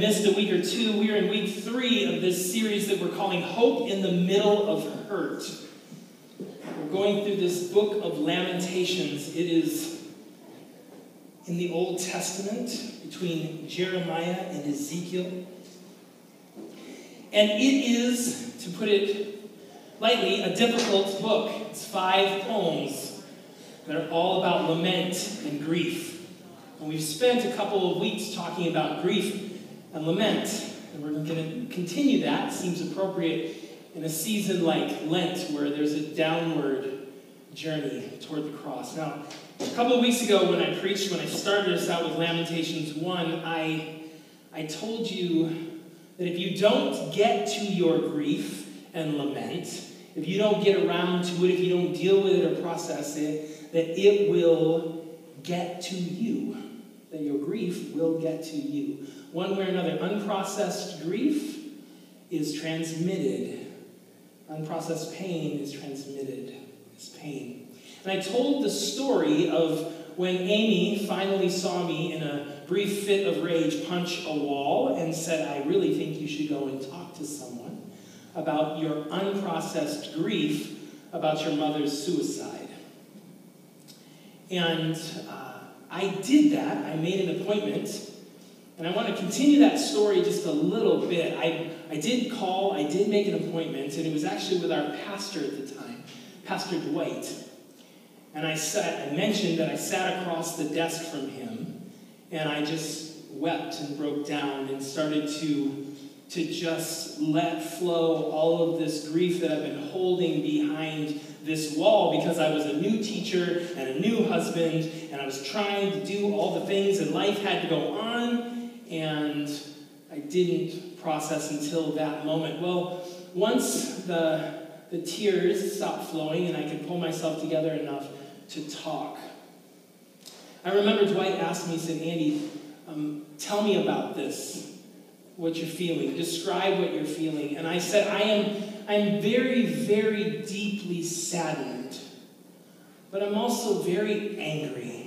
missed a week or two, we are in week three of this series that we're calling Hope in the Middle of Hurt. We're going through this book of Lamentations. It is in the Old Testament between Jeremiah and Ezekiel. And it is, to put it lightly, a difficult book. It's five poems that are all about lament and grief. And we've spent a couple of weeks talking about grief and lament. And we're going to continue that. Seems appropriate in a season like Lent, where there's a downward journey toward the cross. Now, a couple of weeks ago, when I preached, when I started us out with Lamentations 1, I, I told you that if you don't get to your grief and lament, if you don't get around to it, if you don't deal with it or process it, that it will get to you. That your grief will get to you one way or another. Unprocessed grief is transmitted. Unprocessed pain is transmitted as pain. And I told the story of when Amy finally saw me in a brief fit of rage punch a wall and said, I really think you should go and talk to someone about your unprocessed grief about your mother's suicide. And uh, I did that. I made an appointment and I want to continue that story just a little bit. I, I did call, I did make an appointment, and it was actually with our pastor at the time, Pastor Dwight. And I, sat, I mentioned that I sat across the desk from him, and I just wept and broke down and started to, to just let flow all of this grief that I've been holding behind this wall because I was a new teacher and a new husband, and I was trying to do all the things, and life had to go on and I didn't process until that moment. Well, once the, the tears stopped flowing and I could pull myself together enough to talk, I remember Dwight asked me, he said, Andy, um, tell me about this, what you're feeling. Describe what you're feeling. And I said, I am I'm very, very deeply saddened, but I'm also very angry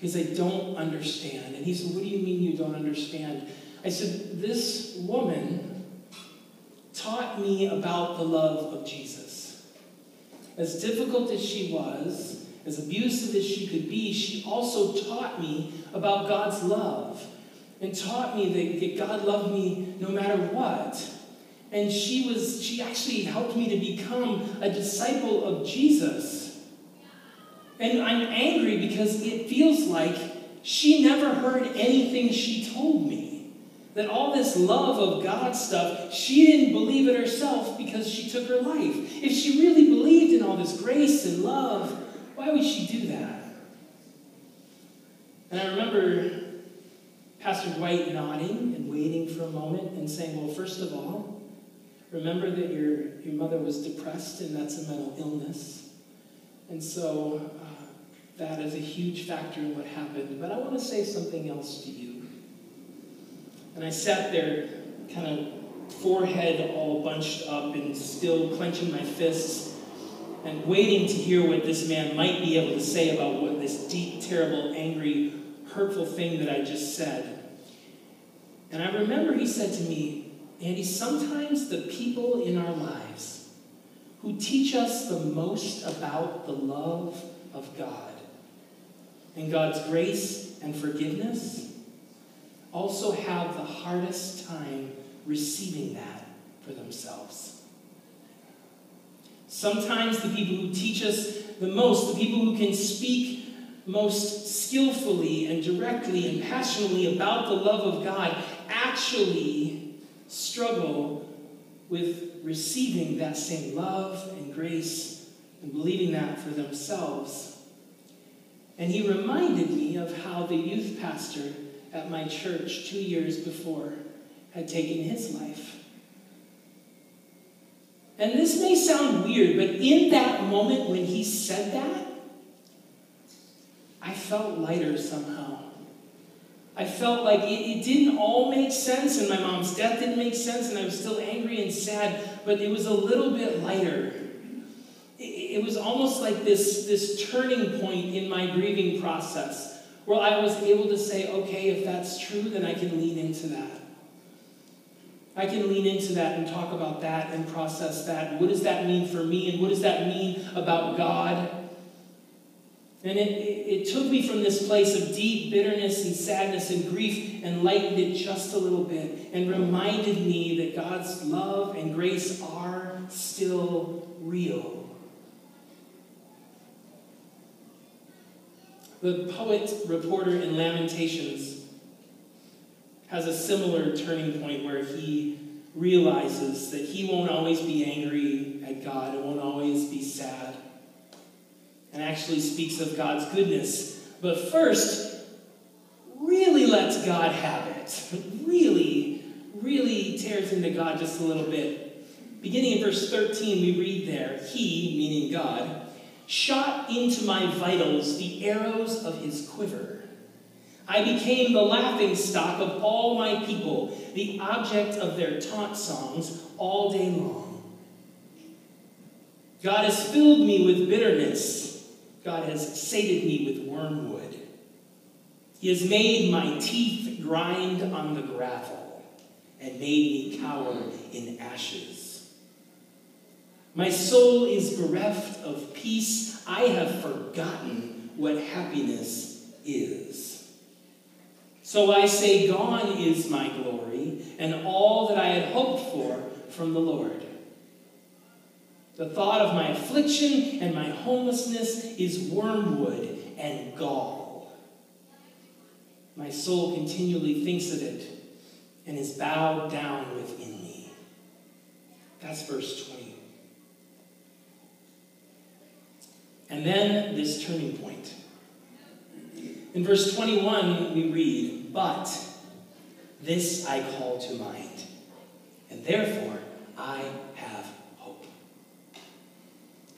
because I don't understand. And he said, What do you mean you don't understand? I said, This woman taught me about the love of Jesus. As difficult as she was, as abusive as she could be, she also taught me about God's love and taught me that God loved me no matter what. And she was she actually helped me to become a disciple of Jesus. And I'm angry because it feels like she never heard anything she told me. That all this love of God stuff, she didn't believe it herself because she took her life. If she really believed in all this grace and love, why would she do that? And I remember Pastor Dwight nodding and waiting for a moment and saying, Well, first of all, remember that your, your mother was depressed and that's a mental illness. And so uh, that as a huge factor in what happened. But I want to say something else to you. And I sat there, kind of forehead all bunched up and still clenching my fists and waiting to hear what this man might be able to say about what this deep, terrible, angry, hurtful thing that I just said. And I remember he said to me, Andy, sometimes the people in our lives who teach us the most about the love of God and God's grace and forgiveness also have the hardest time receiving that for themselves. Sometimes the people who teach us the most, the people who can speak most skillfully and directly and passionately about the love of God, actually struggle with receiving that same love and grace and believing that for themselves. And he reminded me of how the youth pastor at my church two years before had taken his life. And this may sound weird, but in that moment when he said that, I felt lighter somehow. I felt like it, it, didn't all make sense, and my mom's death didn't make sense, and I was still angry and sad, but it was a little bit lighter it was almost like this, this turning point in my grieving process where I was able to say, okay, if that's true, then I can lean into that. I can lean into that and talk about that and process that. What does that mean for me? And what does that mean about God? And it, it, took me from this place of deep bitterness and sadness and grief and lightened it just a little bit and reminded me that God's love and grace are still real. The poet reporter in Lamentations has a similar turning point where he realizes that he won't always be angry at God, it won't always be sad, and actually speaks of God's goodness. But first, really lets God have it. Really, really tears into God just a little bit. Beginning in verse 13, we read there, He, meaning God, shot into my vitals the arrows of his quiver. I became the laughing stock of all my people, the object of their taunt songs all day long. God has filled me with bitterness. God has sated me with wormwood. He has made my teeth grind on the gravel and made me cower in ashes. My soul is bereft of peace. I have forgotten what happiness is. So I say, Gone is my glory, and all that I had hoped for from the Lord. The thought of my affliction and my homelessness is wormwood and gall. My soul continually thinks of it and is bowed down within me. That's verse 20. And then this turning point. In verse 21, we read, But this I call to mind, and therefore I have.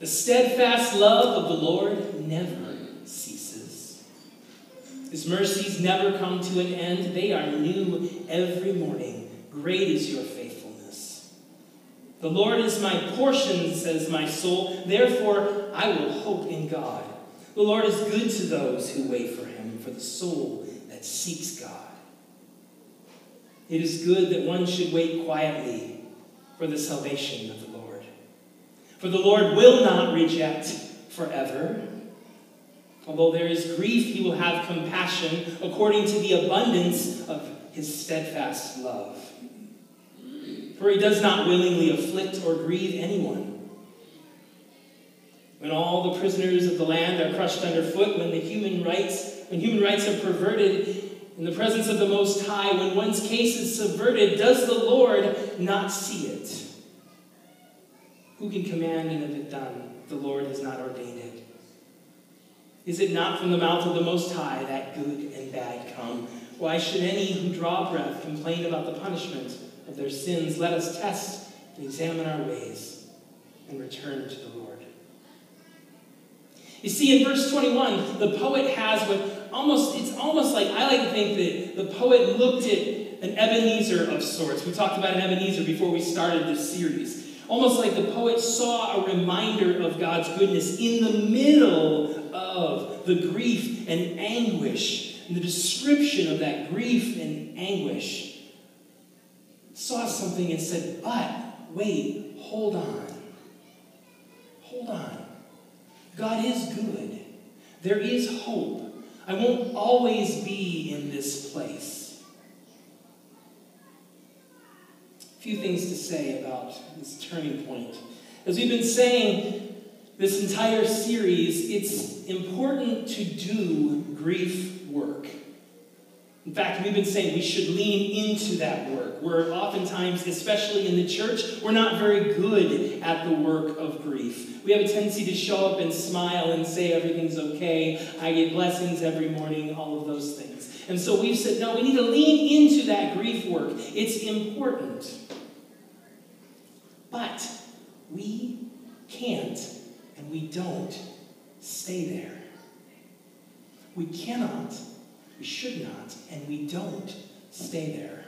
The steadfast love of the Lord never ceases. His mercies never come to an end, they are new every morning. Great is your faithfulness. The Lord is my portion, says my soul. Therefore, I will hope in God. The Lord is good to those who wait for him, for the soul that seeks God. It is good that one should wait quietly for the salvation of the. For the Lord will not reject forever. Although there is grief, he will have compassion according to the abundance of his steadfast love. For he does not willingly afflict or grieve anyone when all the prisoners of the land are crushed underfoot, when the human rights, when human rights are perverted in the presence of the Most High, when one's case is subverted, does the Lord not see it? Who can command and have it done? The Lord has not ordained it. Is it not from the mouth of the Most High that good and bad come? Why should any who draw breath complain about the punishment of their sins? Let us test and examine our ways and return to the Lord. You see, in verse 21, the poet has what almost, it's almost like, I like to think that the poet looked at an Ebenezer of sorts. We talked about an Ebenezer before we started this series. Almost like the poet saw a reminder of God's goodness in the middle of the grief and anguish, and the description of that grief and anguish. Saw something and said, but wait, hold on. Hold on. God is good. There is hope. I won't always be in this place. A few things to say about this turning point. As we've been saying this entire series, it's important to do grief work. In fact, we've been saying we should lean into that work. We're oftentimes, especially in the church, we're not very good at the work of grief. We have a tendency to show up and smile and say everything's okay. I get blessings every morning, all of those things. And so we've said, no, we need to lean into that grief work. It's important. We can't and we don't stay there. We cannot we should not, and we don't stay there.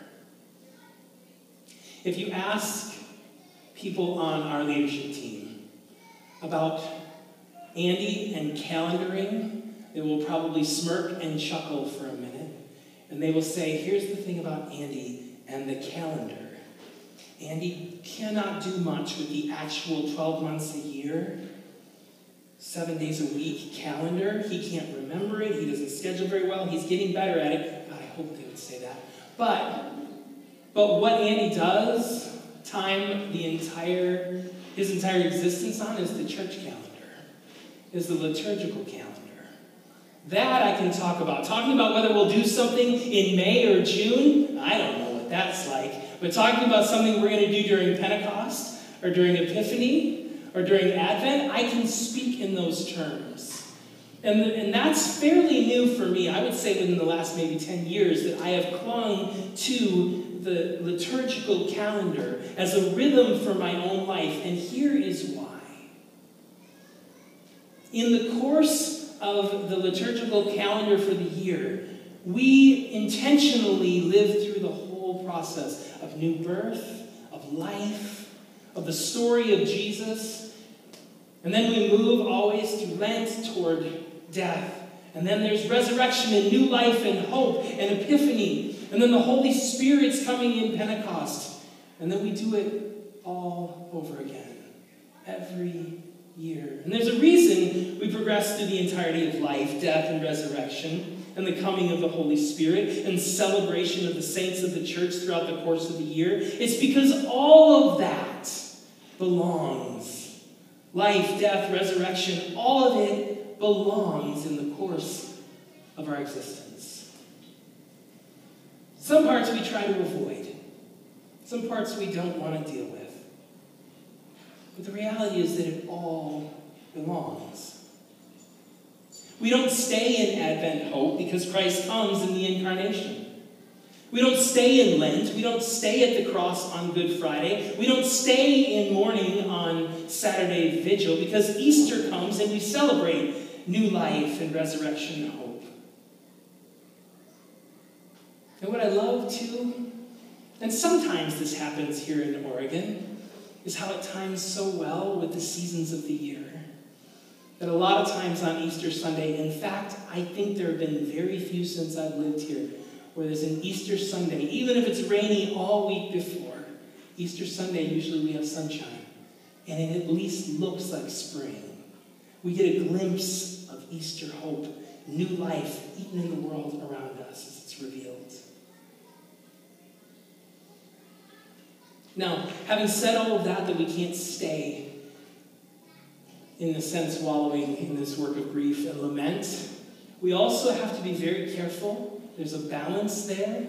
If you ask people on our leadership team about Andy and calendaring, they will probably smirk and chuckle for a minute. And they will say, Here's the thing about Andy and the calendar. Andy cannot do much with the actual 12 months a year, seven days a week calendar. He can't remember it. He doesn't schedule very well. He's getting better at it. God, I hope they would say that. But, but what Andy does, time the entire his entire existence on, is the church calendar, is the liturgical calendar. That I can talk about. Talking about whether we'll do something in May or June, I don't know what that's like. But talking about something we're going to do during Pentecost or during Epiphany or during Advent, I can speak in those terms. And, and that's fairly new for me. I would say within the last maybe 10 years that I have clung to the liturgical calendar as a rhythm for my own life. And here is why. In the course of the liturgical calendar for the year, we intentionally live through the whole process of new birth, of life, of the story of Jesus. And then we move always through Lent toward death. And then there's resurrection and new life and hope and epiphany. And then the Holy Spirit's coming in Pentecost. And then we do it all over again. Every year. And there's a reason we progress through the entirety of life, death, and resurrection, and the coming of the Holy Spirit, and celebration of the saints of the church throughout the course of the year. It's because all of that belongs. Life, death, resurrection, all of it belongs in the course of our existence. Some parts we try to avoid, some parts we don't want to deal with. But the reality is that it all belongs. We don't stay in Advent hope because Christ comes in the incarnation. We don't stay in Lent. We don't stay at the cross on Good Friday. We don't stay in mourning on Saturday Vigil because Easter comes and we celebrate new life and resurrection and hope. And what I love too, and sometimes this happens here in Oregon, is how it times so well with the seasons of the year. That a lot of times on Easter Sunday, in fact, I think there have been very few since I've lived here where there's an Easter Sunday, even if it's rainy all week before. Easter Sunday, usually we have sunshine, and it at least looks like spring. We get a glimpse of Easter hope, new life, even in the world around us as it's revealed. Now, having said all of that, that we can't stay in the sense wallowing in this work of grief and lament, we also have to be very careful. There's a balance there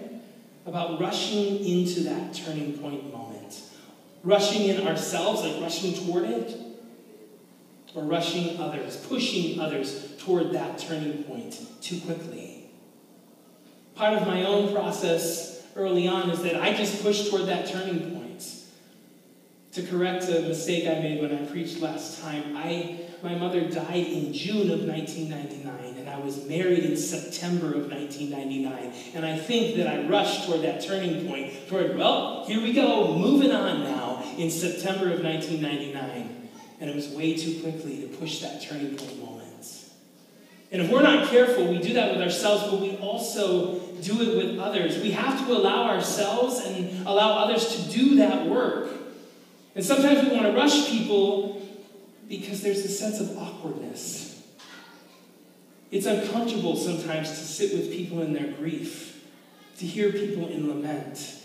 about rushing into that turning point moment. Rushing in ourselves, like rushing toward it, or rushing others, pushing others toward that turning point too quickly. Part of my own process early on is that I just pushed toward that turning point to correct a mistake I made when I preached last time, I my mother died in June of 1999, and I was married in September of 1999. And I think that I rushed toward that turning point, toward, well, here we go, moving on now in September of 1999. And it was way too quickly to push that turning point moment. And if we're not careful, we do that with ourselves, but we also do it with others. We have to allow ourselves and allow others to do that work. And sometimes we want to rush people because there's a sense of awkwardness. It's uncomfortable sometimes to sit with people in their grief, to hear people in lament.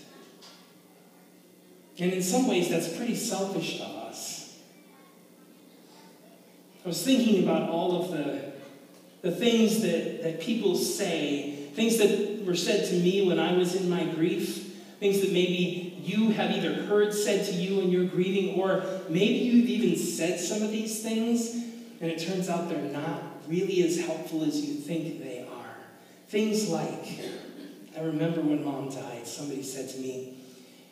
And in some ways, that's pretty selfish of us. I was thinking about all of the, the things that, that people say, things that were said to me when I was in my grief, things that maybe you have either heard said to you in your grieving, or maybe you've even said some of these things, and it turns out they're not really as helpful as you think they are. Things like, I remember when mom died, somebody said to me,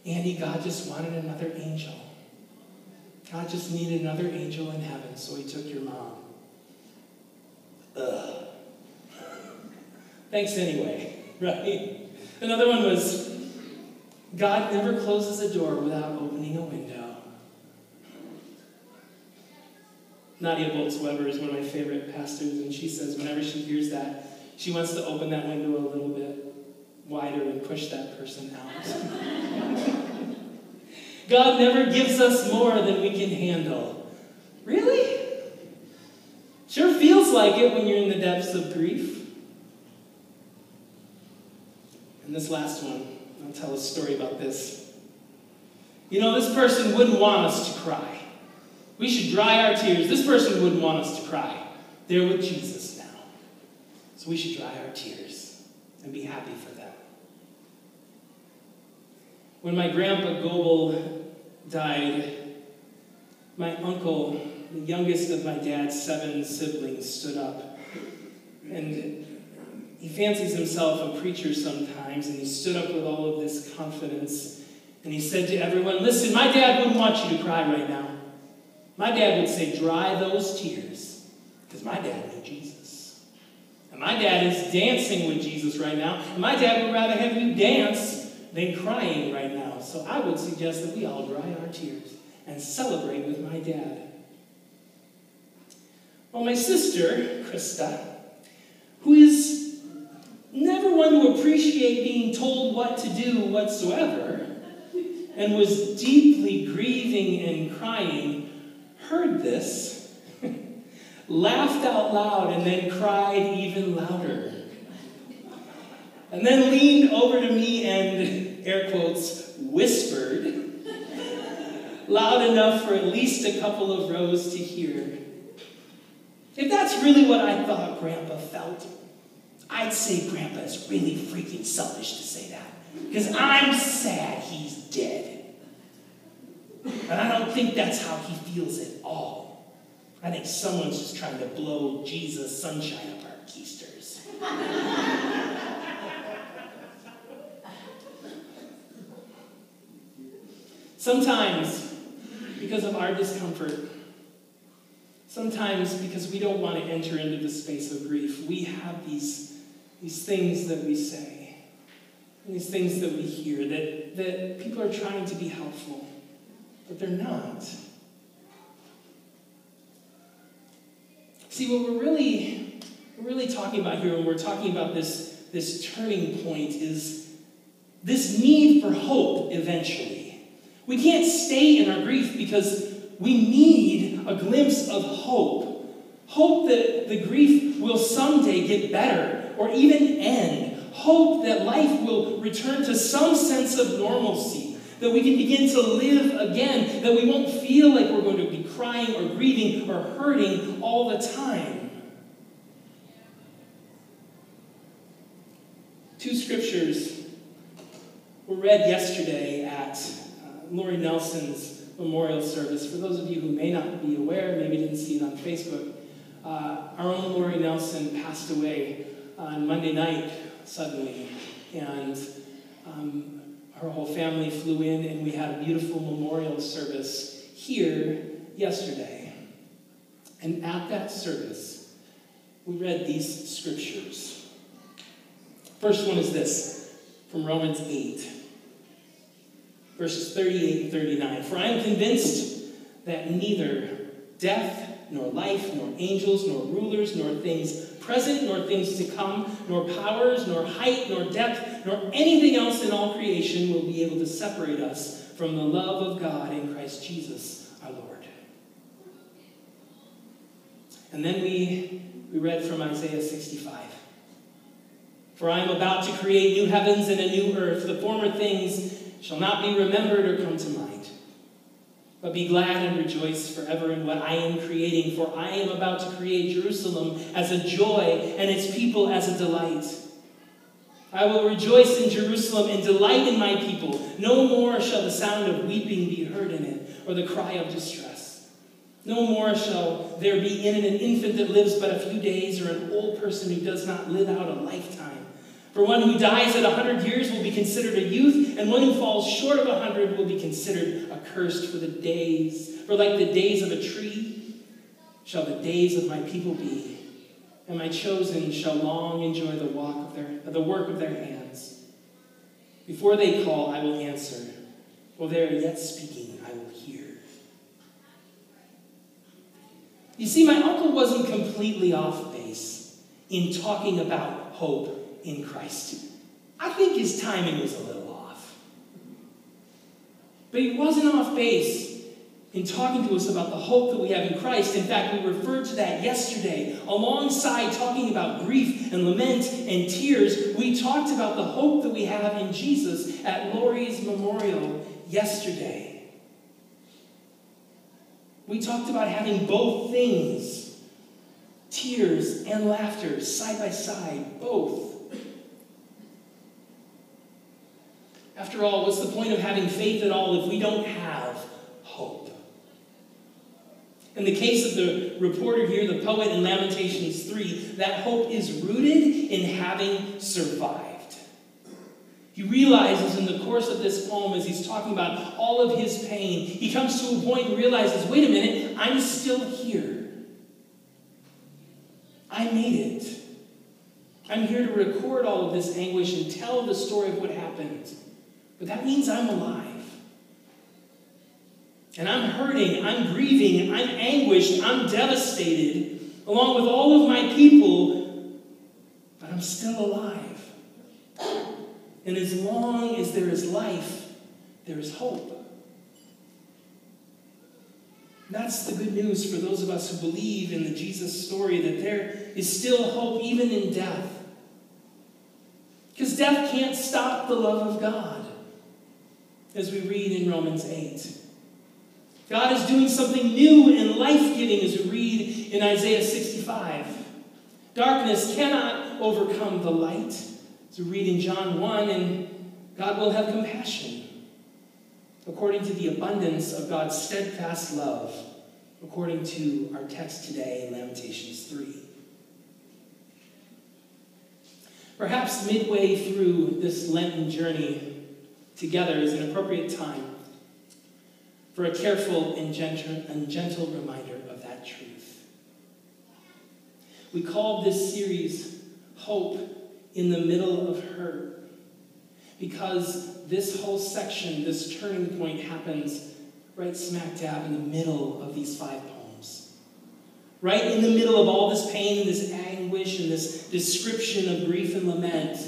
Andy, God just wanted another angel. God just needed another angel in heaven, so he took your mom. Ugh. Thanks anyway, right? Another one was, God never closes a door without opening a window. Nadia Bolz-Weber is one of my favorite pastors, and she says whenever she hears that, she wants to open that window a little bit wider and push that person out. God never gives us more than we can handle. Really? Sure feels like it when you're in the depths of grief. And this last one, I'll tell a story about this. You know, this person wouldn't want us to cry. We should dry our tears. This person wouldn't want us to cry. They're with Jesus now. So we should dry our tears and be happy for them. When my grandpa Goebel died, my uncle, the youngest of my dad's seven siblings, stood up. And he fancies himself a preacher sometimes, and he stood up with all of this confidence. And he said to everyone, Listen, my dad wouldn't want you to cry right now. My dad would say, Dry those tears, because my dad knew Jesus. And my dad is dancing with Jesus right now. And my dad would rather have you dance than crying right now. So I would suggest that we all dry our tears and celebrate with my dad. Well, my sister, Krista, who is never one to appreciate being told what to do whatsoever, and was deeply grieving and crying, heard this, laughed out loud, and then cried even louder. And then leaned over to me and, air quotes, whispered, loud enough for at least a couple of rows to hear. If that's really what I thought Grandpa felt, I'd say Grandpa is really freaking selfish to say that. Because I'm sad he's dead. But I don't think that's how he feels at all. I think someone's just trying to blow Jesus' sunshine up our keisters. Sometimes, because of our discomfort, sometimes because we don't want to enter into the space of grief, we have these these things that we say, these things that we hear, that, that people are trying to be helpful, but they're not. See, what we're really, we're really talking about here when we're talking about this, this turning point is this need for hope eventually. We can't stay in our grief because we need a glimpse of hope. Hope that the grief will someday get better or even end. Hope that life will return to some sense of normalcy, that we can begin to live again, that we won't feel like we're going to be crying or grieving or hurting all the time. Two scriptures were read yesterday at uh, Lori Nelson's memorial service. For those of you who may not be aware, maybe didn't see it on Facebook, uh, our own Lori Nelson passed away on Monday night suddenly. And um, her whole family flew in, and we had a beautiful memorial service here yesterday. And at that service, we read these scriptures. First one is this from Romans 8, verses 38 and 39. For I am convinced that neither death, nor life, nor angels, nor rulers, nor things present, nor things to come, nor powers, nor height, nor depth, nor anything else in all creation will be able to separate us from the love of God in Christ Jesus our Lord. And then we, we read from Isaiah 65. For I am about to create new heavens and a new earth. The former things shall not be remembered or come to mind. But be glad and rejoice forever in what I am creating, for I am about to create Jerusalem as a joy and its people as a delight. I will rejoice in Jerusalem and delight in my people. No more shall the sound of weeping be heard in it, or the cry of distress. No more shall there be in it an infant that lives but a few days, or an old person who does not live out a lifetime. For one who dies at a hundred years will be considered a youth, and one who falls short of a hundred will be considered accursed for the days. For like the days of a tree shall the days of my people be, and my chosen shall long enjoy the walk of their the work of their hands. Before they call, I will answer. While they are yet speaking, I will hear. You see, my uncle wasn't completely off base in talking about hope in Christ. I think his timing was a little off. But he wasn't off base in talking to us about the hope that we have in Christ. In fact, we referred to that yesterday. Alongside talking about grief and lament and tears, we talked about the hope that we have in Jesus at Lori's memorial yesterday. We talked about having both things tears and laughter side by side, both. After all, what's the point of having faith at all if we don't have hope? In the case of the reporter here, the poet in Lamentations 3, that hope is rooted in having survived. He realizes in the course of this poem, as he's talking about all of his pain, he comes to a point and realizes wait a minute, I'm still here. I made it. I'm here to record all of this anguish and tell the story of what happened. But that means I'm alive. And I'm hurting, I'm grieving, I'm anguished, I'm devastated, along with all of my people, but I'm still alive. And as long as there is life, there is hope. That's the good news for those of us who believe in the Jesus story that there is still hope even in death. Because death can't stop the love of God, as we read in Romans 8. God is doing something new and life giving as we read in Isaiah 65. Darkness cannot overcome the light. As we read in John 1, and God will have compassion according to the abundance of God's steadfast love, according to our text today in Lamentations 3. Perhaps midway through this Lenten journey together is an appropriate time for a careful and gentle, reminder of that truth. We called this series Hope in the Middle of Hurt because this whole section, this turning point, happens right smack dab in the middle of these five poems. Right in the middle of all this pain and this anguish and this description of grief and lament,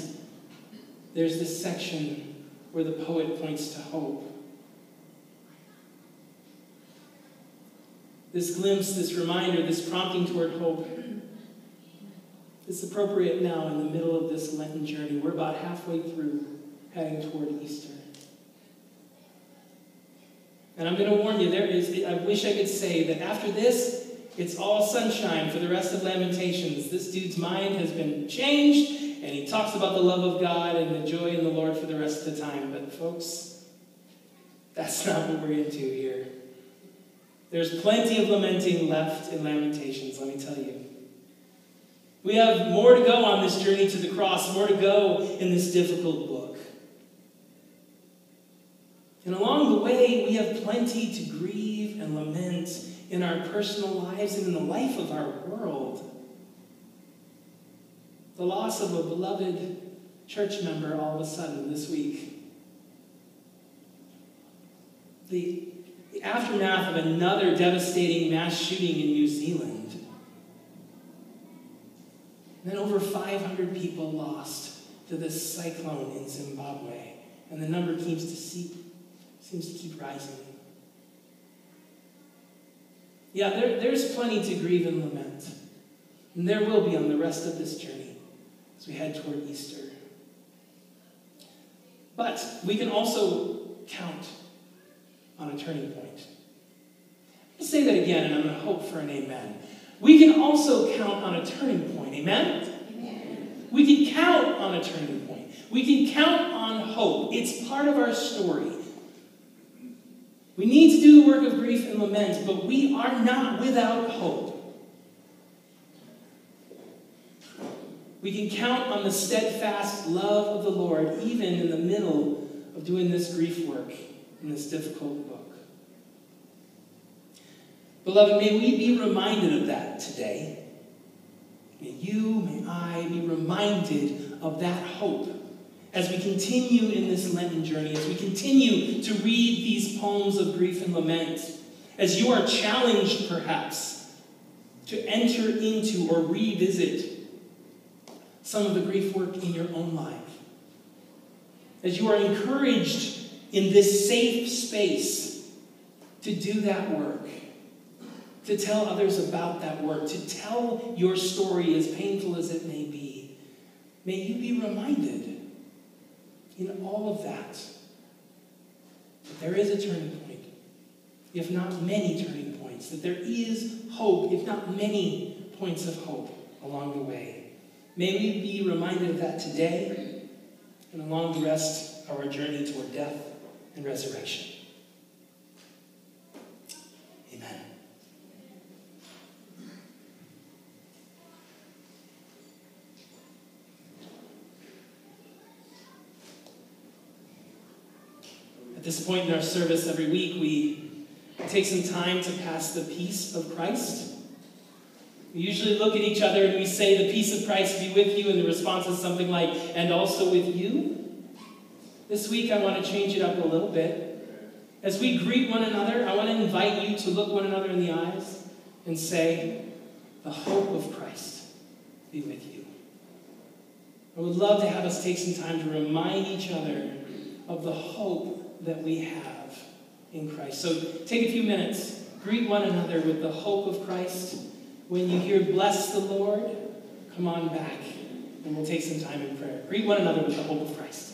there's this section where the poet points to hope. this glimpse, this reminder, this prompting toward hope. It's appropriate now in the middle of this Lenten journey. We're about halfway through, heading toward Easter. And I'm going to warn you, there is, I wish I could say that after this, it's all sunshine for the rest of Lamentations. This dude's mind has been changed, and he talks about the love of God and the joy in the Lord for the rest of the time. But, folks, that's not what we're into here. There's plenty of lamenting left in Lamentations, let me tell you. We have more to go on this journey to the cross, more to go in this difficult book. And along the way, we have plenty to grieve and lament in our personal lives and in the life of our world. The loss of a beloved church member all of a sudden this week. The the aftermath of another devastating mass shooting in New Zealand. And then over 500 people lost to this cyclone in Zimbabwe. And the number keeps to see, seems to keep rising. Yeah, there, there's plenty to grieve and lament. And there will be on the rest of this journey as we head toward Easter. But we can also count on a turning point. I'll say that again, and I'm going to hope for an amen. We can also count on a turning point. Amen? amen? We can count on a turning point. We can count on hope. It's part of our story. We need to do the work of grief and lament, but we are not without hope. We can count on the steadfast love of the Lord, even in the middle of doing this grief work in this difficult book. Beloved, may we be reminded of that today. May you, may I be reminded of that hope as we continue in this Lenten journey, as we continue to read these poems of grief and lament, as you are challenged, perhaps, to enter into or revisit some of the grief work in your own life. As you are encouraged in this safe space to do that work, to tell others about that work, to tell your story as painful as it may be, may you be reminded in all of that that there is a turning point, if not many turning points, that there is hope, if not many points of hope along the way. May we be reminded of that today and along the rest of our journey toward death and resurrection. Amen. At this point in our service every week, we take some time to pass the peace of Christ. We usually look at each other and we say, The peace of Christ be with you, and the response is something like, And also with you. This week, I want to change it up a little bit. As we greet one another, I want to invite you to look one another in the eyes and say, The hope of Christ be with you. I would love to have us take some time to remind each other of the hope that we have in Christ. So take a few minutes, greet one another with the hope of Christ. When you hear bless the Lord, come on back and we'll take some time in prayer. Greet one another with the hope of Christ.